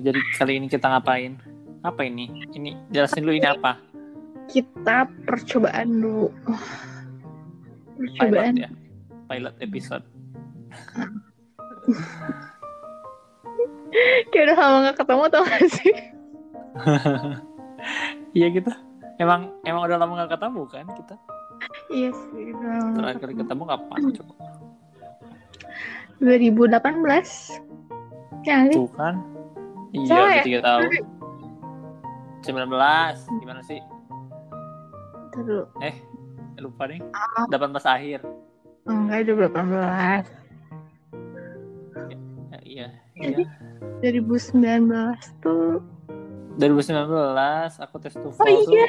jadi kali ini kita ngapain? Apa ini? Ini jelasin dulu ini apa? Kita percobaan dulu. Percobaan. Pilot ya. Pilot episode. Kayak udah lama gak ketemu tau gak sih? Iya gitu. Emang emang udah lama gak ketemu kan kita? Iya sih. lama nggak Terakhir kali ketemu kapan? Coba. 2018. Ya sih? Tuh kan. Iya, udah tiga tahun. 19. Gimana sih? Ntar dulu. Eh, lupa nih. Ah. 18 akhir. Enggak, itu 18. Ya, iya. Jadi- Iya. 2019 tuh 2019 aku tes TOEFL Oh iya. tuh.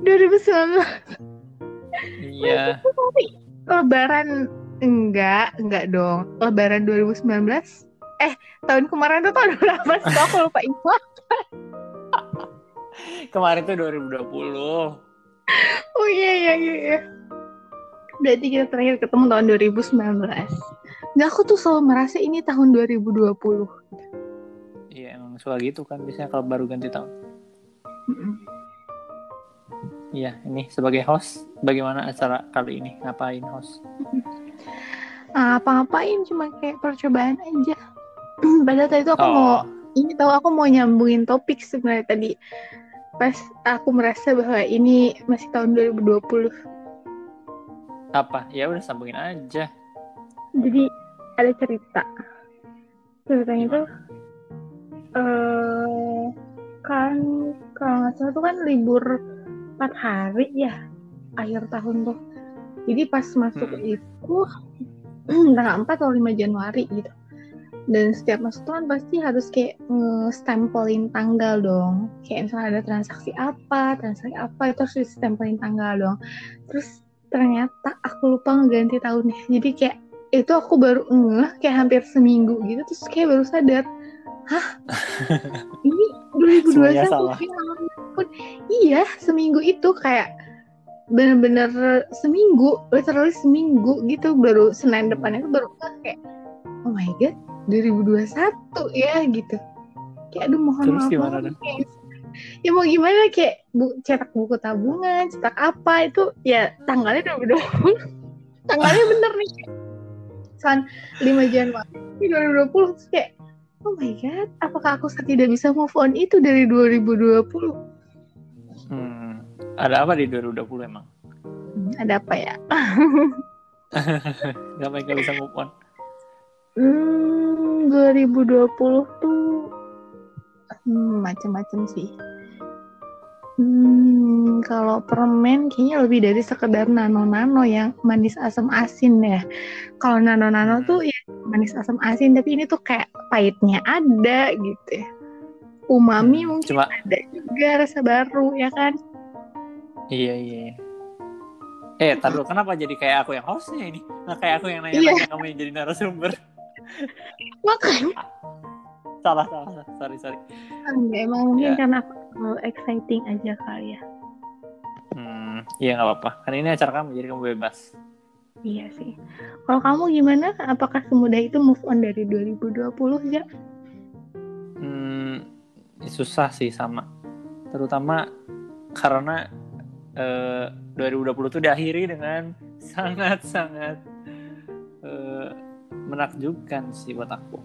2019 Iya. Lebaran enggak, enggak dong. Lebaran 2019. Eh, tahun kemarin tuh tahun berapa sih? Aku lupa info. Kemarin tuh 2020. Oh iya iya iya. iya. Berarti kita terakhir ketemu tahun 2019. Enggak, aku tuh selalu merasa ini tahun 2020. Iya, emang suka gitu kan biasanya kalau baru ganti tahun. Mm-mm. Iya, ini sebagai host, bagaimana acara kali ini? Ngapain host? Ah, Apa-ngapain cuma kayak percobaan aja. Padahal tadi tuh aku Oh. mau ini tahu aku mau nyambungin topik sebenarnya tadi. Pas aku merasa bahwa ini masih tahun 2020. Apa? Ya udah sambungin aja. Jadi ada cerita. Ceritanya Gimana? tuh eh kan kalau nggak salah tuh kan libur 4 hari ya akhir tahun tuh. Jadi pas masuk Hmm. itu tanggal 4 atau 5 Januari gitu. Dan setiap masuk tuh kan pasti harus kayak nge-stempelin tanggal dong. Kayak misalnya ada transaksi apa, transaksi apa, itu harus di-stempelin tanggal dong. Terus ternyata aku lupa ngeganti tahunnya. Jadi kayak itu aku baru ngeh kayak hampir seminggu gitu terus kayak baru sadar hah ini 2021 Semuanya salah. ya ampun. iya seminggu itu kayak bener-bener seminggu literally seminggu gitu baru Senin depannya tuh baru kayak oh my god 2021 ya gitu. Kayak aduh mohon Terus maaf gimana dong? kayak, ya. Mau gimana kayak bu, cetak buku tabungan cetak apa itu ya tanggalnya 2020 tanggalnya bener nih. San 5 Januari 2020 terus kayak oh my god apakah aku tidak bisa move on? Itu dari 2020 Hmm, ada apa di 2020 emang? Hmm, ada apa ya? Gak gak bisa move on. hmm, 2020 tuh hmm, macam-macam sih Hmm, kalau permen kayaknya lebih dari sekedar nano-nano yang manis asam asin ya. Kalau nano-nano tuh ya manis asam asin, tapi ini tuh kayak pahitnya ada gitu ya. Umami Hmm, mungkin Cuma ada juga rasa baru ya kan. iya iya. iya. Eh, tar dulu, kenapa jadi kayak aku yang hostnya ini? Nah, kayak aku yang Iya. nanya-nanya kamu yang jadi narasumber. Makanya salah, salah, salah. sorry, sorry. enggak, emang mungkin Ya. karena aku exciting aja kali ya. Hmm, iya nggak apa-apa. Kan ini acara kamu, jadi kamu bebas. Iya sih. Kalau kamu gimana? Apakah semudah itu move on dari 2020 ya? Hmm, susah sih sama. Terutama karena eh, 2020 itu diakhiri dengan sangat-sangat menakjubkan sih buat aku.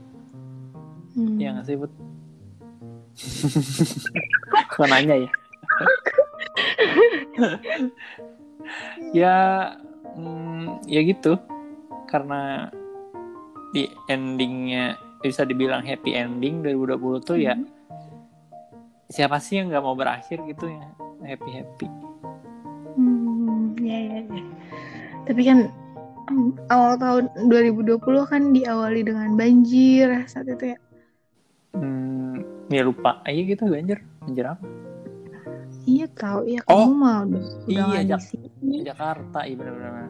Hmm. Nggak sih, Bud? Kok nanya ya? ya, hmm, ya gitu. Karena di endingnya bisa dibilang happy ending 2020 tuh ya Hmm. siapa sih yang nggak mau berakhir gitu ya happy happy Hmm, ya ya ya. Tapi kan awal tahun 2020 kan diawali dengan banjir saat itu ya. hmm, ya lupa aja gitu banjir banjir apa Iya tahu ya Oh, kamu mau udah iya, Jak- sini. Jakarta iya benar-benar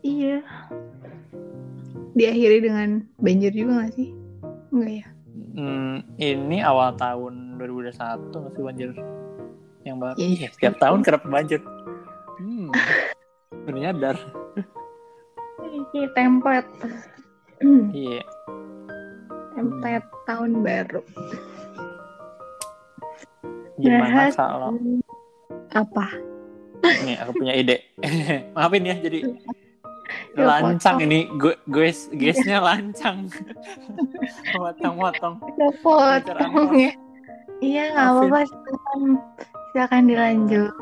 Iya. Diakhiri dengan banjir juga gak sih? Enggak ya? hmm, ini awal tahun 2021 nggak sih banjir yang baru Iya, Iya, setiap tahun kerap banjir hmm, baru nyadar Ini template. iya template tahun baru. Gimana kalau Apa? nih aku punya ide. Maafin ya jadi Ya, lancang ini gue gue guysnya lancang. Potong-potong. Udah potong ya. Iya nggak apa-apa. Silakan, silakan dilanjut.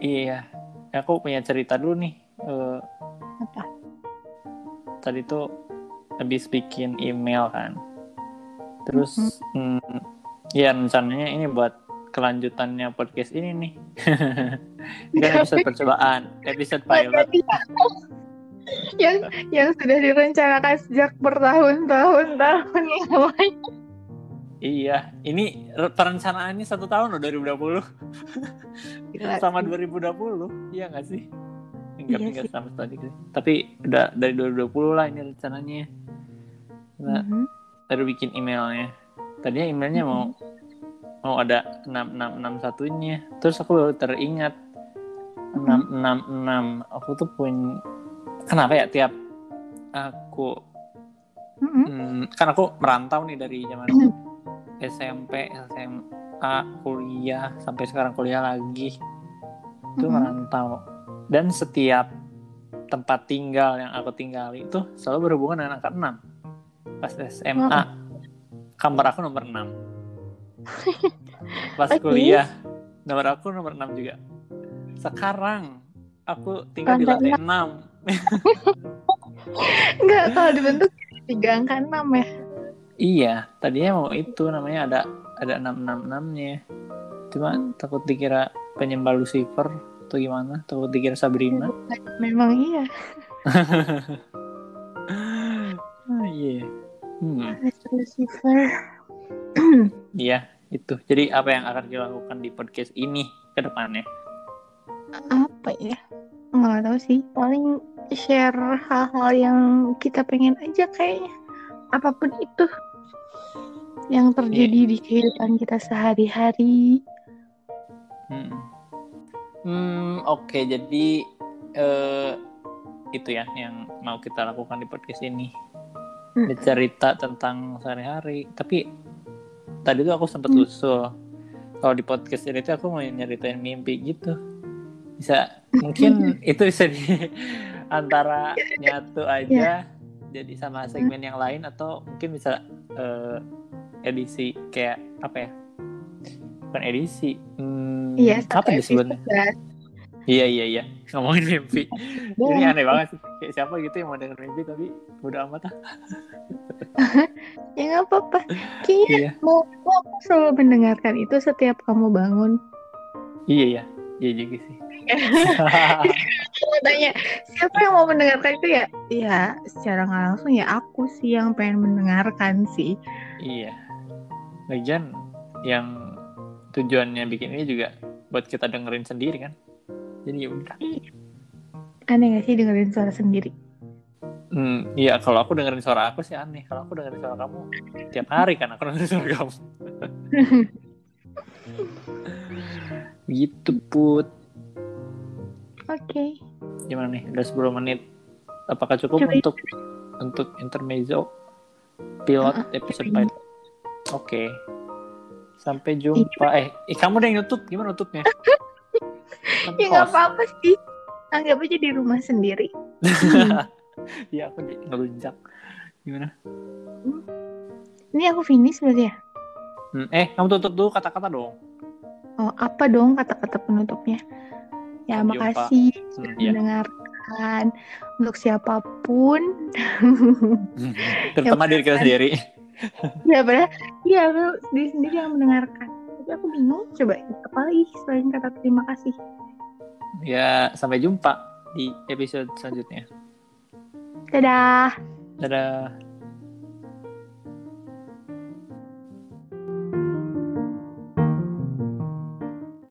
Iya. Aku punya cerita dulu nih. Apa? Tadi tuh habis bikin email kan. Terus hmm, ya rencananya ini buat kelanjutannya podcast ini nih. ini kan episode percobaan, episode pilot. Yang yang sudah direncanakan sejak bertahun-tahun tahun lalu. Iya, ini re- perencanaannya satu tahun loh 2020 Gila sama sih. 2020, iya nggak sih? Enggak, Iya sih. sama sekali sih. Tapi udah dari 2020 lah ini rencananya. Nah, Mhm. baru bikin emailnya. Tadinya emailnya mau mau ada 6661 nya. Terus aku baru teringat 666. Aku tuh punya kenapa ya tiap aku Mhm. hmm, kan aku merantau nih dari zaman SMP, SMA, kuliah sampai sekarang kuliah lagi. Itu Mhm. merantau. Dan setiap tempat tinggal yang aku tinggali itu selalu berhubungan dengan angka 6. Pas SMA, kamar aku nomor 6. Pas Oke. kuliah, nomor aku nomor 6 juga. Sekarang aku tinggal di Lantai lantai 6. Enggak, kalau dibentuk tiga angka enam ya. Iya, tadinya mau itu namanya ada ada 666-nya. Cuma takut dikira penyembah Lucifer atau gimana? Takut dikira Sabrina. Memang iya. Ah, iya. Hmm, Lucifer. iya, itu. Jadi apa yang akan dilakukan di podcast ini ke depannya? Apa ya? Nggak tahu sih. Paling share hal-hal yang kita pengen aja kayaknya. Apa pun itu yang terjadi di kehidupan kita sehari-hari. Hmm, Hmm, oke. Jadi eh, itu ya yang mau kita lakukan di podcast ini. Hmm. Bercerita tentang sehari-hari. Tapi tadi tuh aku sempat Hmm. usul kalau di podcast ini tuh aku mau nyeritain mimpi gitu. Bisa mungkin itu bisa di antara nyatu aja jadi sama segmen yang lain atau mungkin bisa eh, edisi kayak apa ya? Bukan edisi. Hmm, Iya, apa satu disebutnya? episode. Iya iya iya ngomongin mimpi. Ini Iya. aneh banget sih. Kayak siapa gitu yang mau denger mimpi tapi udah amat ah. Ya nggak apa-apa. Kayaknya Iya. mau, mau aku selalu mendengarkan itu setiap kamu bangun. Iya iya. Iya juga sih. Mau tanya siapa yang mau mendengarkan itu ya? Ya secara nggak langsung ya aku sih yang pengen mendengarkan sih. iya. Lagian yang tujuannya bikin ini juga buat kita dengerin sendiri kan. Jadi ya udah. Aneh gak sih dengerin suara sendiri? Hmm, iya kalau aku dengerin suara aku sih aneh. Kalau aku dengerin suara kamu tiap hari kan aku dengerin suara kamu. gitu put. Oke. Gimana nih? Udah 10 menit. Apakah cukup Cukup. untuk untuk intermezzo pilot episode pilot? Oke. Sampai jumpa. Eh, eh, kamu udah yang nutup. Gimana nutupnya? Ya nggak apa-apa sih. Anggap aja di rumah sendiri. Iya, aku ngelunjak. Gimana? Ini aku finish berarti ya? Hmm, eh, kamu tutup dulu kata-kata dong. Oh, apa dong kata-kata penutupnya? Ya, Sampai jumpa. makasih Hmm, iya. mendengarkan. Untuk siapa pun. Terutama diri kita sendiri. Ya, benar. Iya, lu diri sendiri yang mendengarkan. Tapi aku bingung. Coba apa lagi selain kata terima kasih? Ya, sampai jumpa di episode selanjutnya. Dadah. Dadah.